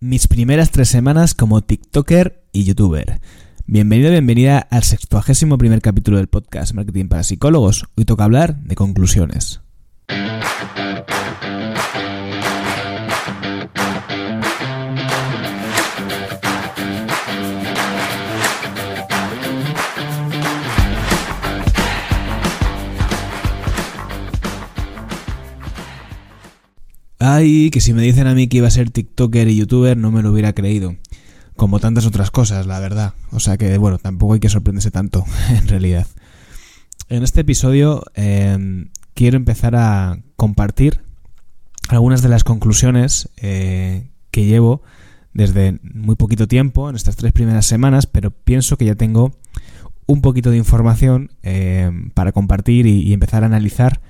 mis primeras tres semanas como TikToker y YouTuber. Bienvenido, bienvenida al sextuagésimo primer capítulo del podcast Marketing para Psicólogos. Hoy toca hablar de conclusiones. Ay, que si me dicen a mí que iba a ser TikToker y YouTuber no me lo hubiera creído. Como tantas otras cosas, la verdad. O sea que, bueno, tampoco hay que sorprenderse tanto, en realidad. En este episodio em, quiero empezar a compartir algunas de las conclusiones eh, que llevo desde muy poquito tiempo, en estas tres primeras semanas, pero pienso que ya tengo un poquito de información em, para compartir y empezar a analizar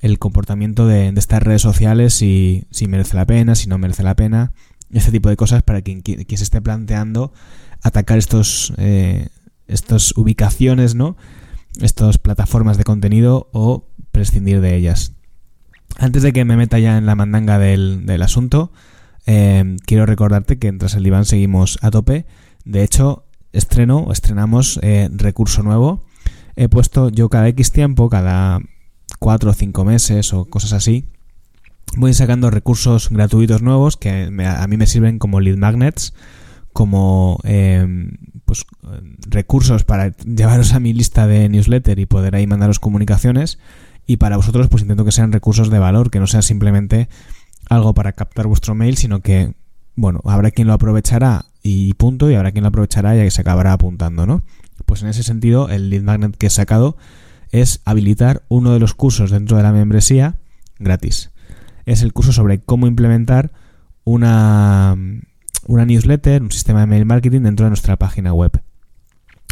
el comportamiento de, estas redes sociales, si, si, merece la pena, si no merece la pena, este tipo de cosas para quien, quien se esté planteando atacar estos, eh, estas ubicaciones, ¿no? Estas plataformas de contenido o prescindir de ellas. Antes de que me meta ya en la mandanga del, del asunto, eh, quiero recordarte que en el Diván seguimos a tope. De hecho, estreno, estrenamos eh, recurso nuevo. He puesto yo cada X tiempo, cada cuatro o cinco meses o cosas así, voy sacando recursos gratuitos nuevos que a mí me sirven como lead magnets, como em, pues, recursos para llevaros a mi lista de newsletter y poder ahí mandaros comunicaciones. Y para vosotros, pues intento que sean recursos de valor, que no sea simplemente algo para captar vuestro mail, sino que, bueno, habrá quien lo aprovechará y punto, y habrá quien lo aprovechará y se acabará apuntando, ¿no? Pues en ese sentido, el lead magnet que he sacado es habilitar uno de los cursos dentro de la membresía gratis. Es el curso sobre cómo implementar una, una newsletter, un sistema de mail marketing dentro de nuestra página web.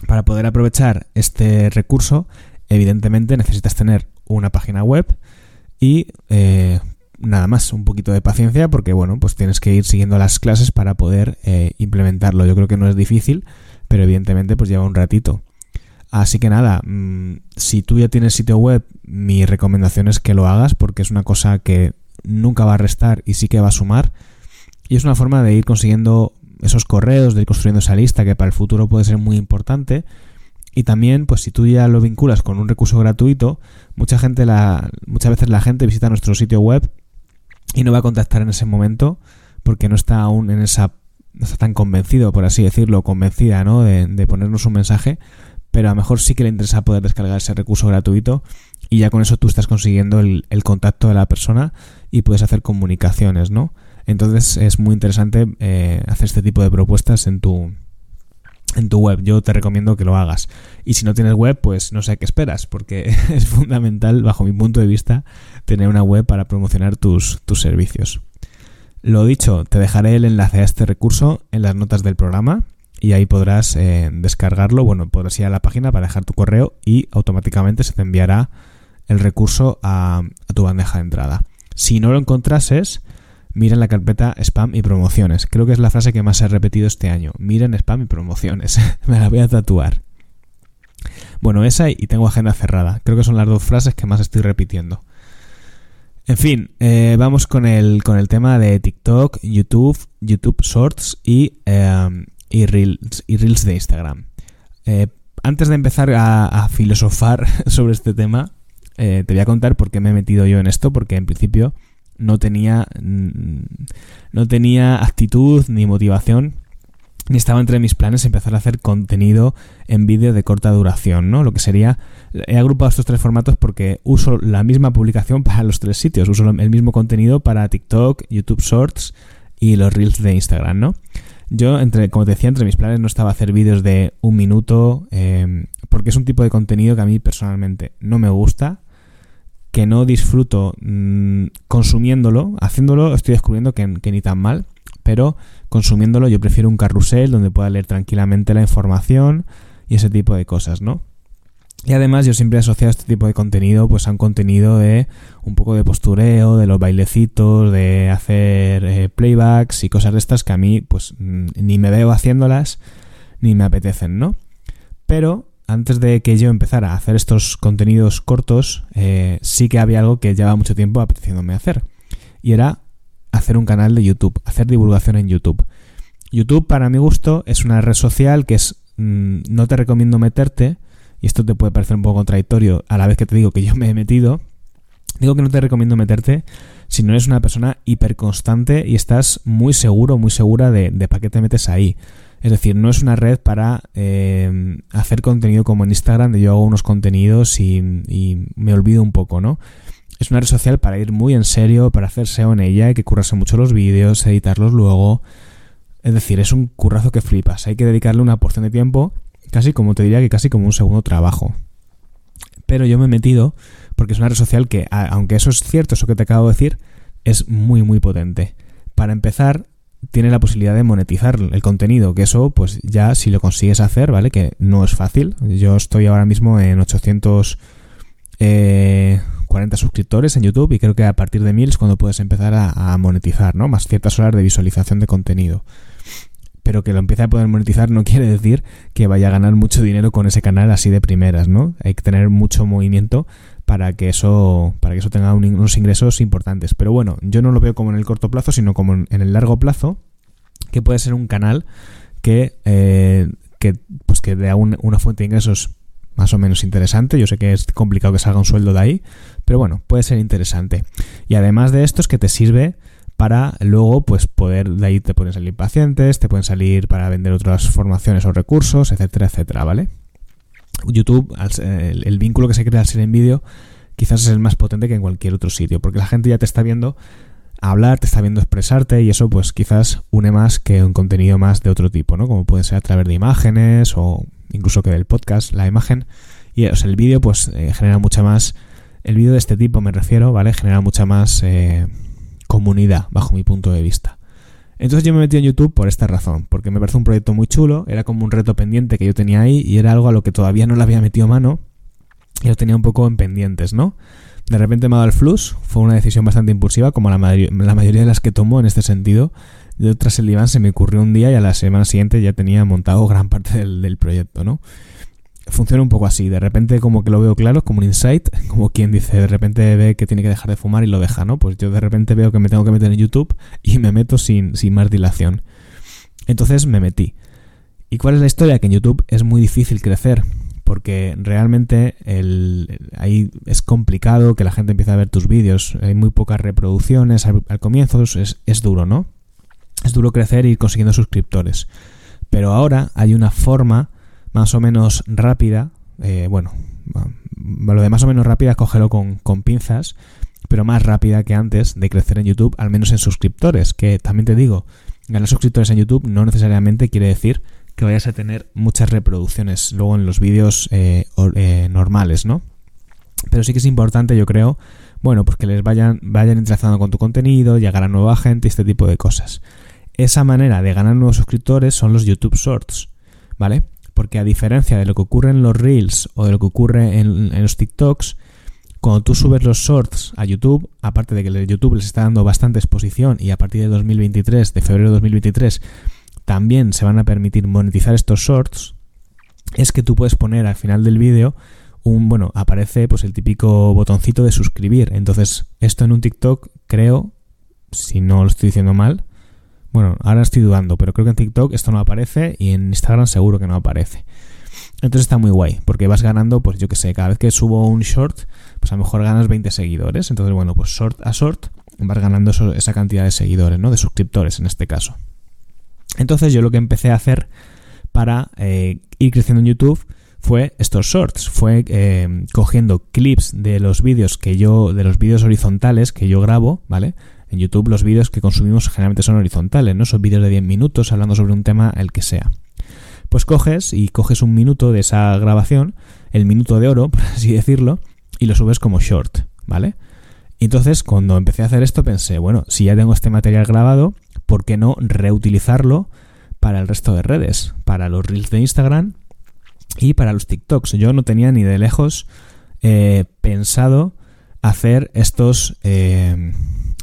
Para poder aprovechar este recurso, evidentemente necesitas tener una página web y eh, nada más, un poquito de paciencia porque bueno, pues tienes que ir siguiendo las clases para poder eh, implementarlo. Yo creo que no es difícil, pero evidentemente pues lleva un ratito. Así que nada, mm, si tú ya tienes sitio web, mi recomendación es que lo hagas porque es una cosa que nunca va a restar y sí que va a sumar. Y es una forma de ir consiguiendo esos correos, de ir construyendo esa lista que para el futuro puede ser muy importante. Y también, pues si tú ya lo vinculas con un recurso gratuito, mucha gente la, muchas veces la gente visita nuestro sitio web y no va a contactar en ese momento porque no está aún en esa, no está tan convencido, por así decirlo, convencida, ¿no? De, de ponernos un mensaje pero a lo mejor sí que le interesa poder descargar ese recurso gratuito y ya con eso tú estás consiguiendo el, contacto de la persona y puedes hacer comunicaciones, ¿no? Entonces es muy interesante eh, hacer este tipo de propuestas en tu, en tu web. Yo te recomiendo que lo hagas. Y si no tienes web, pues no sé qué esperas, porque es fundamental, bajo mi punto de vista, tener una web para promocionar tus, tus servicios. Lo dicho, te dejaré el enlace a este recurso en las notas del programa y ahí podrás eh, descargarlo. Bueno, podrás ir a la página para dejar tu correo y automáticamente se te enviará el recurso a, tu bandeja de entrada. Si no lo encontrases, mira en la carpeta spam y promociones. Creo que es la frase que más he repetido este año. Miren spam y promociones. Me la voy a tatuar. Bueno, esa y tengo agenda cerrada. Creo que son las dos frases que más estoy repitiendo. En fin, eh, vamos con el, con el tema de TikTok, YouTube, YouTube Shorts y eh, y Reels, y Reels de Instagram. Eh, antes de empezar a, filosofar sobre este tema, eh, te voy a contar por qué me he metido yo en esto, porque en principio no tenía, mm, no tenía actitud ni motivación ni estaba entre mis planes empezar a hacer contenido en vídeo de corta duración, ¿no? Lo que sería, he agrupado estos tres formatos porque uso la misma publicación para los tres sitios, uso el mismo contenido para TikTok, YouTube Shorts y los Reels de Instagram, ¿no? Yo, entre, como te decía, entre mis planes no estaba hacer vídeos de un minuto, em, porque es un tipo de contenido que a mí personalmente no me gusta, que no disfruto mm, consumiéndolo. Haciéndolo estoy descubriendo que, ni tan mal, pero consumiéndolo yo prefiero un carrusel donde pueda leer tranquilamente la información y ese tipo de cosas, ¿no? Y además yo siempre he asociado este tipo de contenido pues a un contenido de un poco de postureo, de los bailecitos, de hacer eh, playbacks y cosas de estas que a mí pues mm, ni me veo haciéndolas ni me apetecen, ¿no? Pero antes de que yo empezara a hacer estos contenidos cortos, eh, sí que había algo que llevaba mucho tiempo apeteciéndome hacer. Y era hacer un canal de YouTube, hacer divulgación en YouTube. YouTube, para mi gusto, es una red social que es. Mm, no te recomiendo meterte, y esto te puede parecer un poco contradictorio a la vez que te digo que yo me he metido. Digo que no te recomiendo meterte si no eres una persona hiperconstante y estás muy seguro, muy segura de, para qué te metes ahí. Es decir, no es una red para eh, hacer contenido como en Instagram, de yo hago unos contenidos y, me olvido un poco, ¿no? Es una red social para ir muy en serio, para hacer SEO en ella, hay que currarse mucho los vídeos, editarlos luego. Es decir, es un currazo que flipas. Hay que dedicarle una porción de tiempo, casi como te diría que casi como un segundo trabajo. Pero yo me he metido porque es una red social que, aunque eso es cierto, eso que te acabo de decir, es muy, muy potente. Para empezar, tiene la posibilidad de monetizar el contenido, que eso pues ya si lo consigues hacer, ¿vale? Que no es fácil. Yo estoy ahora mismo en 840 eh, suscriptores en YouTube y creo que a partir de 1000 es cuando puedes empezar a, monetizar, ¿no? Más ciertas horas de visualización de contenido. Pero que lo empiece a poder monetizar no quiere decir que vaya a ganar mucho dinero con ese canal así de primeras, ¿no? Hay que tener mucho movimiento para que eso para que eso tenga unos ingresos importantes. Pero bueno, yo no lo veo como en el corto plazo, sino como en, el largo plazo, que puede ser un canal que, eh, que pues que dé una fuente de ingresos más o menos interesante. Yo sé que es complicado que salga un sueldo de ahí, pero bueno, puede ser interesante. Y además de esto es que te sirve para luego pues poder de ahí te pueden salir pacientes, te pueden salir para vender otras formaciones o recursos, etcétera, etcétera, ¿vale? YouTube, el, vínculo que se crea al ser en vídeo, quizás es el más potente que en cualquier otro sitio, porque la gente ya te está viendo hablar, te está viendo expresarte y eso pues quizás une más que un contenido más de otro tipo, ¿no? Como puede ser a través de imágenes o incluso que del podcast, la imagen. Y el vídeo pues eh, genera mucha más, el vídeo de este tipo me refiero, ¿vale? Genera mucha más eh, comunidad bajo mi punto de vista. Entonces yo me metí en YouTube por esta razón, porque me parece un proyecto muy chulo, era como un reto pendiente que yo tenía ahí y era algo a lo que todavía no le había metido mano y lo tenía un poco en pendientes, ¿no? De repente me ha dado el flux, fue una decisión bastante impulsiva, como la, mayoría de las que tomo en este sentido. De otras el Iván se me ocurrió un día y a la semana siguiente ya tenía montado gran parte del proyecto, ¿no? Funciona un poco así. De repente como que lo veo claro, como un insight, como quien dice, de repente ve que tiene que dejar de fumar y lo deja, ¿no? Pues yo de repente veo que me tengo que meter en YouTube y me meto sin, sin más dilación. Entonces me metí. ¿Y cuál es la historia? Que en YouTube es muy difícil crecer. Porque realmente el, ahí es complicado que la gente empiece a ver tus vídeos. Hay muy pocas reproducciones. Al, comienzo es, es duro, ¿no? Es duro crecer y ir consiguiendo suscriptores. Pero ahora hay una forma más o menos rápida, eh, bueno, lo de más o menos rápida cógelo con, con pinzas, pero más rápida que antes de crecer en YouTube, al menos en suscriptores, que también te digo, ganar suscriptores en YouTube no necesariamente quiere decir que vayas a tener muchas reproducciones luego en los vídeos eh, eh, normales, ¿no? Pero sí que es importante, yo creo, bueno, pues que les vayan, vayan entrelazando con tu contenido, llegar a nueva gente este tipo de cosas. Esa manera de ganar nuevos suscriptores son los YouTube Shorts, ¿vale? Porque a diferencia de lo que ocurre en los Reels o de lo que ocurre en, los TikToks, cuando tú subes los shorts a YouTube, aparte de que YouTube les está dando bastante exposición y a partir de 2023, de febrero de 2023, también se van a permitir monetizar estos shorts, es que tú puedes poner al final del vídeo un, bueno, aparece pues el típico botoncito de suscribir. Entonces, esto en un TikTok creo, si no lo estoy diciendo mal, bueno, ahora estoy dudando, pero creo que en TikTok esto no aparece y en Instagram seguro que no aparece. Entonces está muy guay, porque vas ganando, pues yo que sé, cada vez que subo un short, pues a lo mejor ganas 20 seguidores. Entonces, bueno, pues short a short vas ganando esa cantidad de seguidores, ¿no? De suscriptores en este caso. Entonces yo lo que empecé a hacer para eh, ir creciendo en YouTube fue estos shorts, fue eh, cogiendo clips de los vídeos que yo, de los vídeos horizontales que yo grabo, ¿vale? En YouTube los vídeos que consumimos generalmente son horizontales, ¿no? Son vídeos de 10 minutos hablando sobre un tema, el que sea. Pues coges y coges un minuto de esa grabación, el minuto de oro, por así decirlo, y lo subes como short, ¿vale? entonces, cuando empecé a hacer esto, pensé, bueno, si ya tengo este material grabado, ¿por qué no reutilizarlo para el resto de redes? Para los reels de Instagram y para los TikToks. Yo no tenía ni de lejos eh, pensado hacer estos... Eh,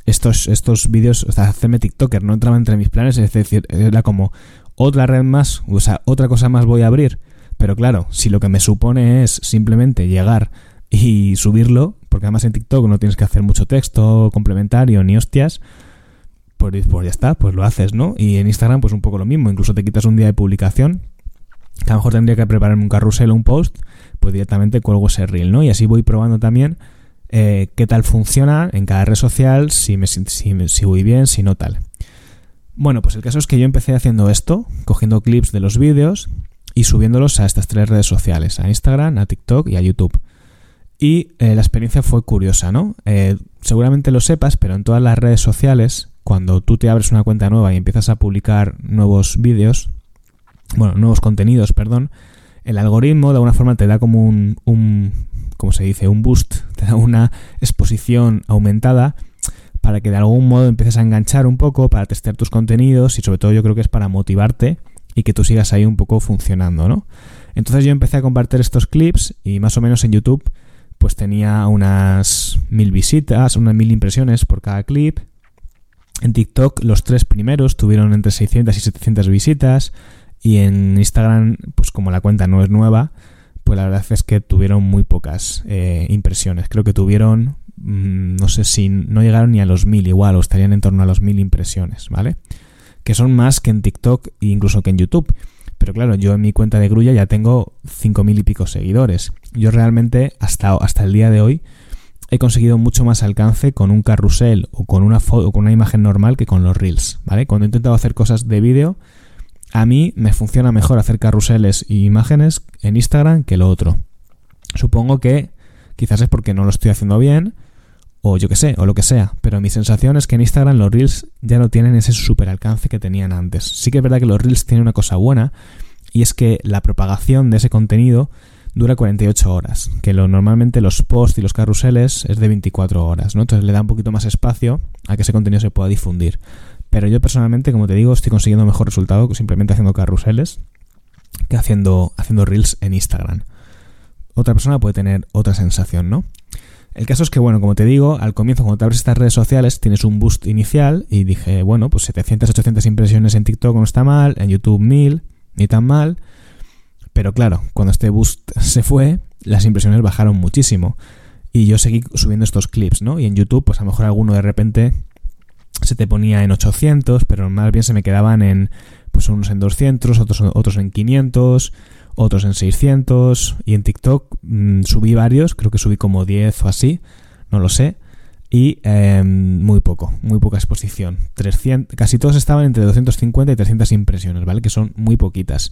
estos, estos vídeos, o sea, hacerme TikToker, no entraba entre mis planes, es decir, era como otra red más, o sea, otra cosa más voy a abrir. Pero claro, si lo que me supone es simplemente llegar y subirlo, porque además en TikTok no tienes que hacer mucho texto complementario ni hostias, pues, pues ya está, pues lo haces, ¿no? Y en Instagram pues un poco lo mismo, incluso te quitas un día de publicación, que a lo mejor tendría que prepararme un carrusel o un post, pues directamente cuelgo ese reel, ¿no? Y así voy probando también eh, qué tal funciona en cada red social, si, me, si, si voy bien, si no tal. Bueno, pues el caso es que yo empecé haciendo esto, cogiendo clips de los vídeos y subiéndolos a estas tres redes sociales, a Instagram, a TikTok y a YouTube. Y eh, la experiencia fue curiosa, ¿no? Eh, seguramente lo sepas, pero en todas las redes sociales, cuando tú te abres una cuenta nueva y empiezas a publicar nuevos vídeos, bueno, nuevos contenidos, perdón, el algoritmo de alguna forma te da como un, un ¿cómo se dice? Un boost, te da una exposición aumentada para que de algún modo empieces a enganchar un poco, para testear tus contenidos y sobre todo yo creo que es para motivarte y que tú sigas ahí un poco funcionando, ¿no? Entonces yo empecé a compartir estos clips y más o menos en YouTube pues tenía unas mil visitas, unas mil impresiones por cada clip. En TikTok los tres primeros tuvieron entre 600 y 700 visitas y en Instagram pues como la cuenta no es nueva pues la verdad es que tuvieron muy pocas eh, impresiones. Creo que tuvieron, mm, no sé si no llegaron ni a los mil igual o estarían en torno a los mil impresiones, ¿vale? Que son más que en TikTok e incluso que en YouTube. Pero claro, yo en mi cuenta de Grulla ya tengo cinco mil y pico seguidores. Yo realmente hasta, hasta el día de hoy he conseguido mucho más alcance con un carrusel o con una foto o con una imagen normal que con los reels, ¿vale? Cuando he intentado hacer cosas de vídeo, a mí me funciona mejor hacer carruseles y imágenes en Instagram que lo otro. Supongo que quizás es porque no lo estoy haciendo bien o yo que sé, o lo que sea, pero mi sensación es que en Instagram los Reels ya no tienen ese super alcance que tenían antes. Sí que es verdad que los Reels tienen una cosa buena, y es que la propagación de ese contenido dura 48 horas, que lo, normalmente los posts y los carruseles es de 24 horas, ¿no? Entonces le da un poquito más espacio a que ese contenido se pueda difundir. Pero yo personalmente, como te digo, estoy consiguiendo mejor resultado simplemente haciendo carruseles que haciendo, haciendo reels en Instagram. Otra persona puede tener otra sensación, ¿no? El caso es que, bueno, como te digo, al comienzo cuando te abres estas redes sociales tienes un boost inicial y dije, bueno, pues 700, 800 impresiones en TikTok no está mal, en YouTube 1000, ni tan mal. Pero claro, cuando este boost se fue, las impresiones bajaron muchísimo. Y yo seguí subiendo estos clips, ¿no? Y en YouTube, pues a lo mejor alguno de repente se te ponía en 800, pero más bien se me quedaban en, pues unos en 200, otros, otros en 500 otros en 600 y en TikTok mm, subí varios, creo que subí como 10 o así, no lo sé. Y em, muy poco, muy poca exposición. 300, casi todos estaban entre 250 y 300 impresiones, ¿vale? Que son muy poquitas.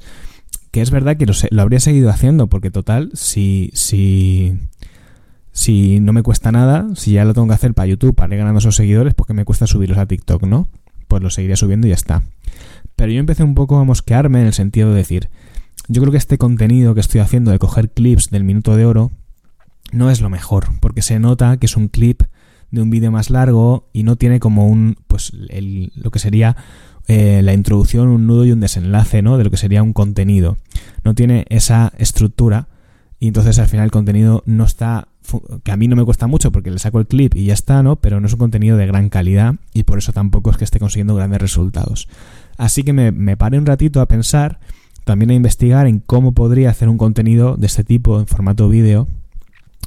Que es verdad que lo, lo habría seguido haciendo, porque total, si, si, si no me cuesta nada, si ya lo tengo que hacer para YouTube, para ir ganando esos seguidores, porque me cuesta subirlos a TikTok, ¿no? Pues lo seguiría subiendo y ya está. Pero yo empecé un poco a mosquearme en el sentido de decir, yo creo que este contenido que estoy haciendo de coger clips del minuto de oro no es lo mejor, porque se nota que es un clip de un vídeo más largo y no tiene como un, pues, lo que sería eh, la introducción, un nudo y un desenlace, ¿no? De lo que sería un contenido. No tiene esa estructura y entonces al final el contenido no está, que a mí no me cuesta mucho porque le saco el clip y ya está, ¿no? Pero no es un contenido de gran calidad y por eso tampoco es que esté consiguiendo grandes resultados. Así que me, me paré un ratito a pensar también a investigar en cómo podría hacer un contenido de este tipo en formato vídeo,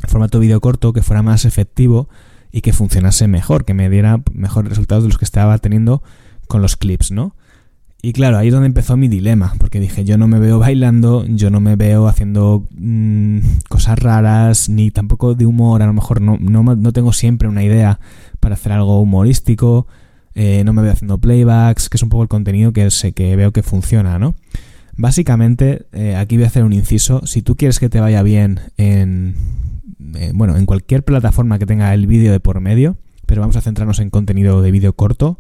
formato vídeo corto, que fuera más efectivo y que funcionase mejor, que me diera mejores resultados de los que estaba teniendo con los clips, ¿no? Y claro, ahí es donde empezó mi dilema, porque dije, yo no me veo bailando, yo no me veo haciendo mm, cosas raras, ni tampoco de humor, a lo mejor no, no, tengo siempre una idea para hacer algo humorístico, eh, no me veo haciendo playbacks, que es un poco el contenido que sé que veo que funciona, ¿no? Básicamente, eh, aquí voy a hacer un inciso. Si tú quieres que te vaya bien en, eh, bueno, en cualquier plataforma que tenga el vídeo de por medio, pero vamos a centrarnos en contenido de vídeo corto,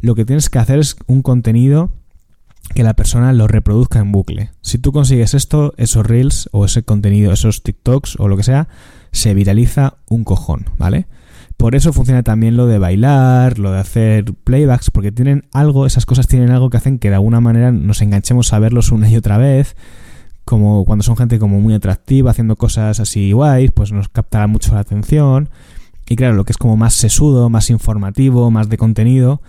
lo que tienes que hacer es un contenido que la persona lo reproduzca en bucle. Si tú consigues esto, esos reels o ese contenido, esos TikToks o lo que sea, se viraliza un cojón, ¿vale? Por eso funciona también lo de bailar, lo de hacer playbacks, porque tienen algo, esas cosas tienen algo que hacen que de alguna manera nos enganchemos a verlos una y otra vez. Como cuando son gente como muy atractiva, haciendo cosas así guays, pues nos captará mucho la atención. Y claro, lo que es como más sesudo, más informativo, más de contenido,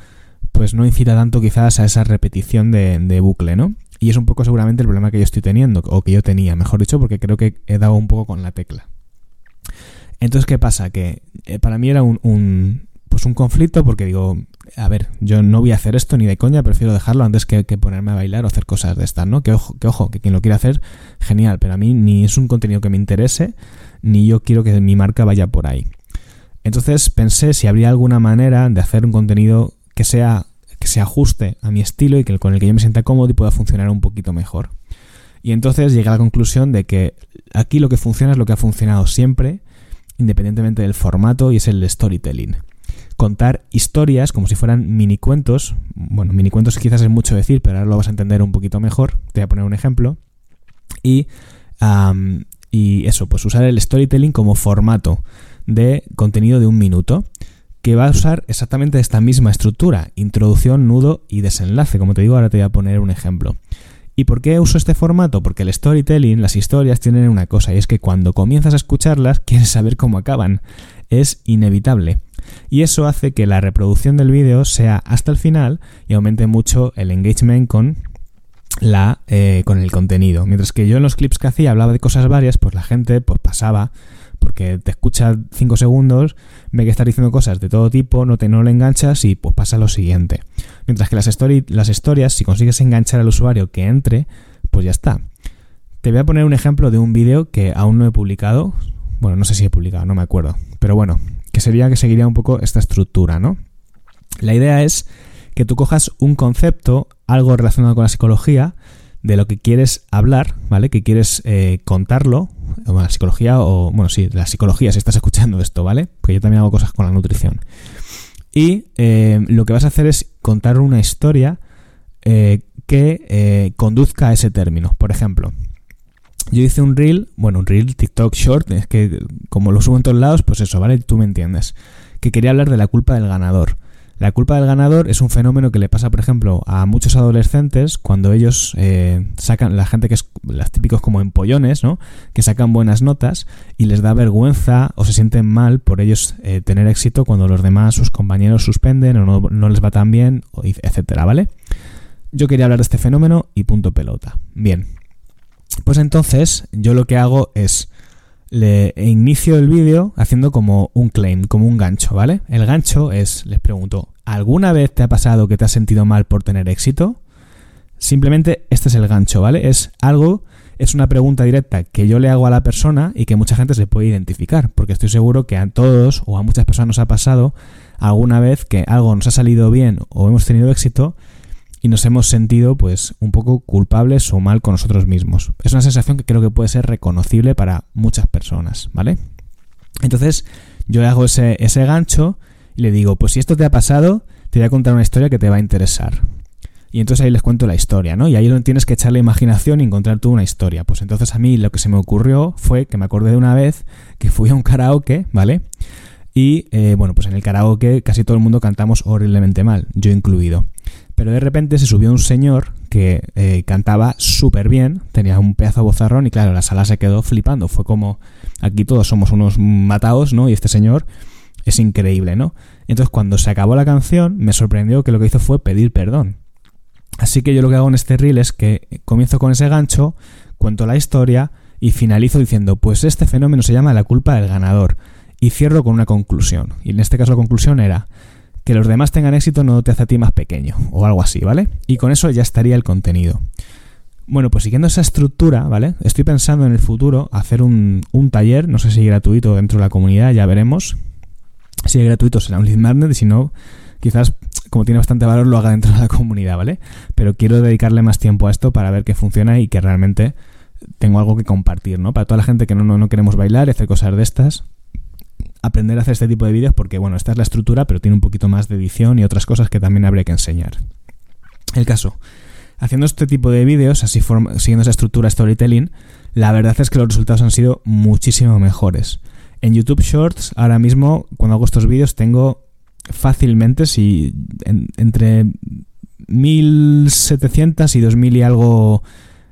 pues no incita tanto quizás a esa repetición de, de bucle, ¿no? Y es un poco seguramente el problema que yo estoy teniendo, o que yo tenía, mejor dicho, porque creo que he dado un poco con la tecla. Entonces, ¿qué pasa? Que eh, para mí era un, pues un conflicto porque digo, a ver, yo no voy a hacer esto ni de coña, prefiero dejarlo antes que, ponerme a bailar o hacer cosas de estas, ¿no? Que ojo, que ojo, que quien lo quiera hacer, genial, pero a mí ni es un contenido que me interese, ni yo quiero que mi marca vaya por ahí. Entonces pensé si habría alguna manera de hacer un contenido que sea que se ajuste a mi estilo y que con el que yo me sienta cómodo y pueda funcionar un poquito mejor. Y entonces llegué a la conclusión de que aquí lo que funciona es lo que ha funcionado siempre, independientemente del formato, y es el storytelling. Contar historias como si fueran mini cuentos. Bueno, mini cuentos quizás es mucho decir, pero ahora lo vas a entender un poquito mejor. Te voy a poner un ejemplo. Y, y eso, pues usar el storytelling como formato de contenido de un minuto que va a usar exactamente esta misma estructura, introducción, nudo y desenlace. Como te digo, ahora te voy a poner un ejemplo. ¿Y por qué uso este formato? Porque el storytelling, las historias tienen una cosa, y es que cuando comienzas a escucharlas, quieres saber cómo acaban. Es inevitable. Y eso hace que la reproducción del vídeo sea hasta el final y aumente mucho el engagement con la eh, con el contenido. Mientras que yo en los clips que hacía hablaba de cosas varias, pues la gente pues pasaba porque te escucha 5 segundos, ve que estás diciendo cosas de todo tipo, no te no le enganchas y pues pasa lo siguiente. Mientras que las, story, las historias, si consigues enganchar al usuario que entre, pues ya está. Te voy a poner un ejemplo de un vídeo que aún no he publicado. Bueno, no sé si he publicado, no me acuerdo. Pero bueno, que sería que seguiría un poco esta estructura, ¿no? La idea es que tú cojas un concepto, algo relacionado con la psicología, de lo que quieres hablar, ¿vale? Que quieres eh, contarlo, la psicología, o bueno, sí, la psicología, si estás escuchando esto, ¿vale? Porque yo también hago cosas con la nutrición. Y eh, lo que vas a hacer es contar una historia eh, que conduzca a ese término. Por ejemplo, yo hice un reel, bueno, un reel, TikTok short, es que como lo subo en todos lados, pues eso, ¿vale? Tú me entiendes. Que quería hablar de la culpa del ganador. La culpa del ganador es un fenómeno que le pasa, por ejemplo, a muchos adolescentes cuando ellos eh, sacan, la gente que es, los típicos como empollones, ¿no? Que sacan buenas notas y les da vergüenza o se sienten mal por ellos eh, tener éxito cuando los demás, sus compañeros, suspenden o no, no les va tan bien, etcétera, ¿vale? Yo quería hablar de este fenómeno y punto pelota. Bien. Pues entonces, yo lo que hago es le inicio el vídeo haciendo como un claim, como un gancho, ¿vale? El gancho es, les pregunto, ¿alguna vez te ha pasado que te has sentido mal por tener éxito? Simplemente este es el gancho, ¿vale? Es algo, es una pregunta directa que yo le hago a la persona y que mucha gente se puede identificar, porque estoy seguro que a todos o a muchas personas nos ha pasado alguna vez que algo nos ha salido bien o hemos tenido éxito y nos hemos sentido pues un poco culpables o mal con nosotros mismos. Es una sensación que creo que puede ser reconocible para muchas personas, ¿vale? Entonces yo le hago ese, ese gancho y le digo, pues si esto te ha pasado, te voy a contar una historia que te va a interesar. Y entonces ahí les cuento la historia, ¿no? Y ahí no tienes que echarle imaginación y encontrar tú una historia. Pues entonces a mí lo que se me ocurrió fue que me acordé de una vez que fui a un karaoke, ¿vale? Y eh, bueno, pues en el karaoke casi todo el mundo cantamos horriblemente mal, yo incluido. Pero de repente se subió un señor que eh, cantaba súper bien, tenía un pedazo bozarrón y claro, la sala se quedó flipando. Fue como, aquí todos somos unos mataos, ¿no? Y este señor es increíble, ¿no? Entonces cuando se acabó la canción me sorprendió que lo que hizo fue pedir perdón. Así que yo lo que hago en este reel es que comienzo con ese gancho, cuento la historia y finalizo diciendo, pues este fenómeno se llama la culpa del ganador. Y cierro con una conclusión. Y en este caso la conclusión era, que los demás tengan éxito no te hace a ti más pequeño, o algo así, ¿vale? Y con eso ya estaría el contenido. Bueno, pues siguiendo esa estructura, ¿vale? Estoy pensando en el futuro hacer un, taller, no sé si gratuito dentro de la comunidad, ya veremos. Si es gratuito será un lead magnet y si no, quizás como tiene bastante valor lo haga dentro de la comunidad, ¿vale? Pero quiero dedicarle más tiempo a esto para ver que funciona y que realmente tengo algo que compartir, ¿no? Para toda la gente que no, no, queremos bailar hacer cosas de estas, aprender a hacer este tipo de vídeos porque, bueno, esta es la estructura, pero tiene un poquito más de edición y otras cosas que también habría que enseñar. El caso, haciendo este tipo de vídeos, así siguiendo esa estructura storytelling, la verdad es que los resultados han sido muchísimo mejores. En YouTube Shorts, ahora mismo, cuando hago estos vídeos, tengo fácilmente, si entre 1700 y 2000 y algo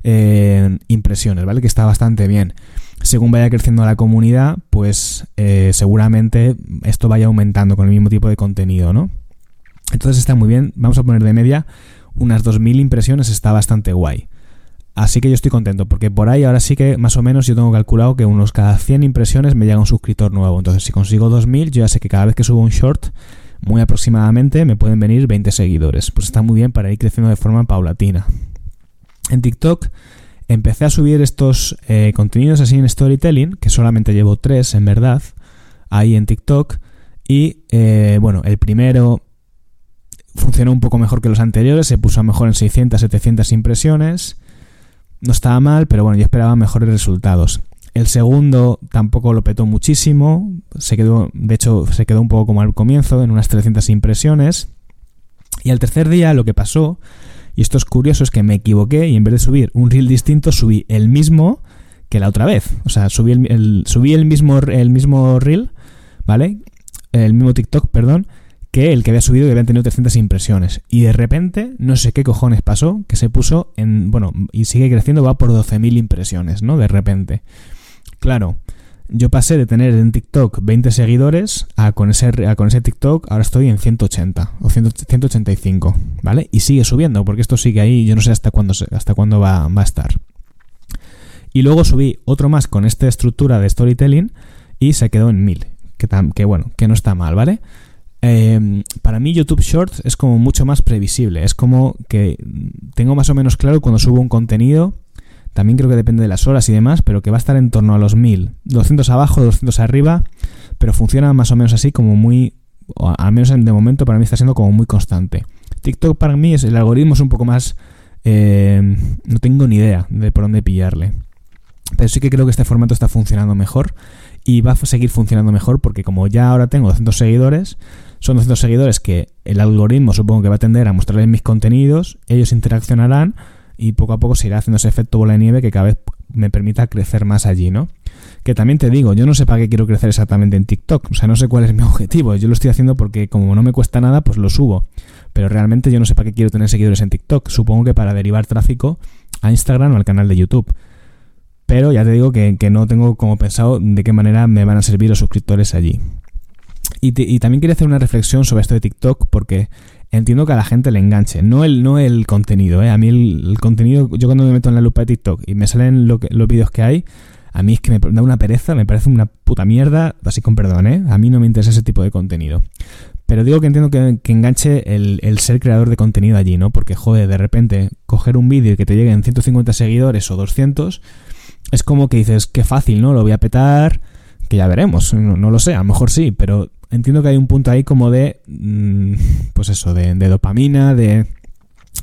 eh, impresiones, ¿vale? Que está bastante bien según vaya creciendo la comunidad, pues eh, seguramente esto vaya aumentando con el mismo tipo de contenido, ¿no? Entonces está muy bien, vamos a poner de media unas 2.000 impresiones, está bastante guay. Así que yo estoy contento, porque por ahí ahora sí que más o menos yo tengo calculado que unos cada 100 impresiones me llega un suscriptor nuevo. Entonces si consigo 2.000, yo ya sé que cada vez que subo un short muy aproximadamente me pueden venir 20 seguidores. Pues está muy bien para ir creciendo de forma paulatina. En TikTok empecé a subir estos eh, contenidos así en storytelling, que solamente llevo tres en verdad, ahí en TikTok. Y eh, bueno, el primero funcionó un poco mejor que los anteriores, se puso mejor en 600, 700 impresiones. No estaba mal, pero bueno, yo esperaba mejores resultados. El segundo tampoco lo petó muchísimo, se quedó, de hecho, se quedó un poco como al comienzo, en unas 300 impresiones. Y al tercer día lo que pasó, y esto es curioso, es que me equivoqué y en vez de subir un reel distinto, subí el mismo que la otra vez. O sea, subí el, subí el mismo, el mismo reel, ¿vale? El mismo TikTok, perdón, que el que había subido y habían tenido 300 impresiones. Y de repente, no sé qué cojones pasó, que se puso en, bueno, y sigue creciendo, va por 12.000 impresiones, ¿no? De repente. Claro, yo pasé de tener en TikTok 20 seguidores a con ese, con ese TikTok ahora estoy en 180 o 185, ¿vale? Y sigue subiendo, porque esto sigue ahí, yo no sé hasta cuándo, hasta cuándo va, a estar. Y luego subí otro más con esta estructura de storytelling y se quedó en 1000, que, que bueno, que no está mal, ¿vale? Eh, para mí YouTube Shorts es como mucho más previsible, es como que tengo más o menos claro cuando subo un contenido también creo que depende de las horas y demás, pero que va a estar en torno a los 1000. 200 abajo, 200 arriba, pero funciona más o menos así como muy, al menos de momento para mí está siendo como muy constante. TikTok para mí es el algoritmo es un poco más, eh, no tengo ni idea de por dónde pillarle. Pero sí que creo que este formato está funcionando mejor y va a seguir funcionando mejor porque como ya ahora tengo 200 seguidores, son 200 seguidores que el algoritmo supongo que va a tender a mostrarles mis contenidos, ellos interaccionarán y poco a poco se irá haciendo ese efecto bola de nieve que cada vez me permita crecer más allí, ¿no? Que también te digo, yo no sé para qué quiero crecer exactamente en TikTok, o sea, no sé cuál es mi objetivo, yo lo estoy haciendo porque como no me cuesta nada, pues lo subo, pero realmente yo no sé para qué quiero tener seguidores en TikTok, supongo que para derivar tráfico a Instagram o al canal de YouTube. Pero ya te digo que, no tengo como pensado de qué manera me van a servir los suscriptores allí. Y, y, también quería hacer una reflexión sobre esto de TikTok porque entiendo que a la gente le enganche, no el, no el contenido, ¿eh? A mí el, contenido, yo cuando me meto en la lupa de TikTok y me salen lo los vídeos que hay, a mí es que me da una pereza, me parece una puta mierda, así con perdón, ¿eh? A mí no me interesa ese tipo de contenido. Pero digo que entiendo que, enganche el, ser creador de contenido allí, ¿no? Porque, joder, de repente, coger un vídeo y que te lleguen 150 seguidores o 200, es como que dices, qué fácil, ¿no? Lo voy a petar, que ya veremos, no lo sé, a lo mejor sí, pero entiendo que hay un punto ahí como de, mm, pues eso, de, dopamina, de,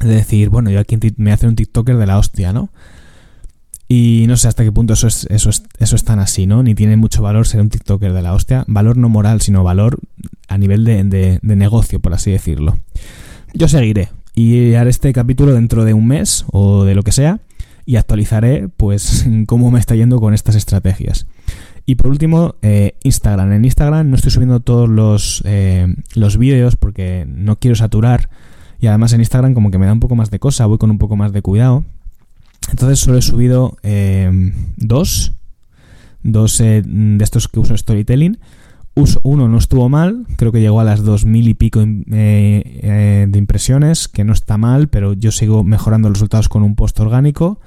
decir, bueno, yo aquí me hace un TikToker de la hostia, ¿no? Y no sé hasta qué punto eso es, eso es, eso es tan así, ¿no? Ni tiene mucho valor ser un TikToker de la hostia. Valor no moral, sino valor a nivel de, de negocio, por así decirlo. Yo seguiré y haré este capítulo dentro de un mes o de lo que sea y actualizaré pues cómo me está yendo con estas estrategias. Y por último, eh, Instagram. En Instagram no estoy subiendo todos los, eh, los vídeos porque no quiero saturar. Y además en Instagram como que me da un poco más de cosa, voy con un poco más de cuidado. Entonces solo he subido eh, dos. Dos de estos que uso storytelling. Uso, uno no estuvo mal, creo que llegó a las dos mil y pico de impresiones, que no está mal, pero yo sigo mejorando los resultados con un post orgánico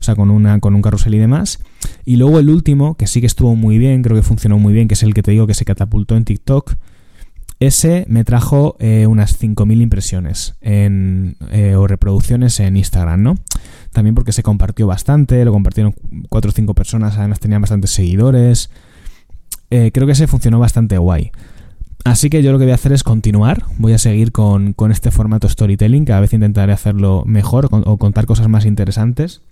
o sea, con, una, con un carrusel y demás. Y luego el último, que sí que estuvo muy bien, creo que funcionó muy bien, que es el que te digo que se catapultó en TikTok. Ese me trajo eh, unas 5.000 impresiones eh, o reproducciones en Instagram, ¿no? También porque se compartió bastante, lo compartieron 4 o 5 personas, además tenían bastantes seguidores. Eh, creo que ese funcionó bastante guay. Así que yo lo que voy a hacer es continuar, voy a seguir con este formato storytelling, cada vez intentaré hacerlo mejor o contar cosas más interesantes.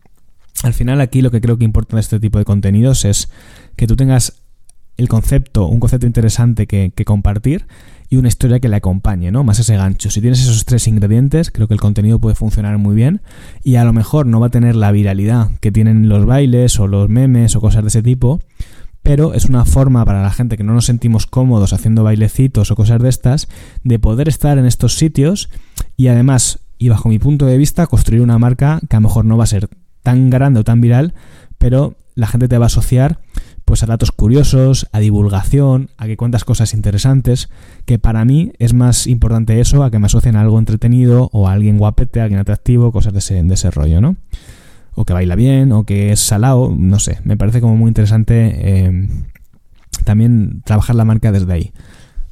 Al final aquí lo que creo que importa de este tipo de contenidos es que tú tengas el concepto, un concepto interesante que, compartir y una historia que le acompañe, ¿no? Más ese gancho. Si tienes esos tres ingredientes, creo que el contenido puede funcionar muy bien y a lo mejor no va a tener la viralidad que tienen los bailes o los memes o cosas de ese tipo, pero es una forma para la gente que no nos sentimos cómodos haciendo bailecitos o cosas de estas de poder estar en estos sitios y además, y bajo mi punto de vista, construir una marca que a lo mejor no va a ser tan grande o tan viral, pero la gente te va a asociar pues a datos curiosos, a divulgación, a que cuentas cosas interesantes, que para mí es más importante eso a que me asocien a algo entretenido o a alguien guapete, a alguien atractivo, cosas de ese, de rollo, ¿no? O que baila bien, o que es salado, no sé, me parece como muy interesante eh, también trabajar la marca desde ahí.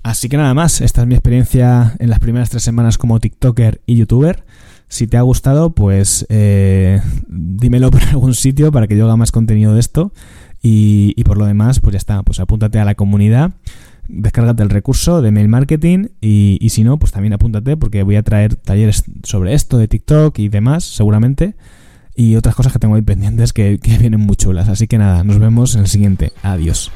Así que nada más, esta es mi experiencia en las primeras tres semanas como TikToker y YouTuber. Si te ha gustado, pues eh, dímelo por algún sitio para que yo haga más contenido de esto. Y, por lo demás, pues ya está, pues apúntate a la comunidad, descárgate el recurso de mail marketing y, y si no, pues también apúntate porque voy a traer talleres sobre esto de TikTok y demás, seguramente. Y otras cosas que tengo ahí pendientes que, que vienen muy chulas. Así que nada, nos vemos en el siguiente. Adiós.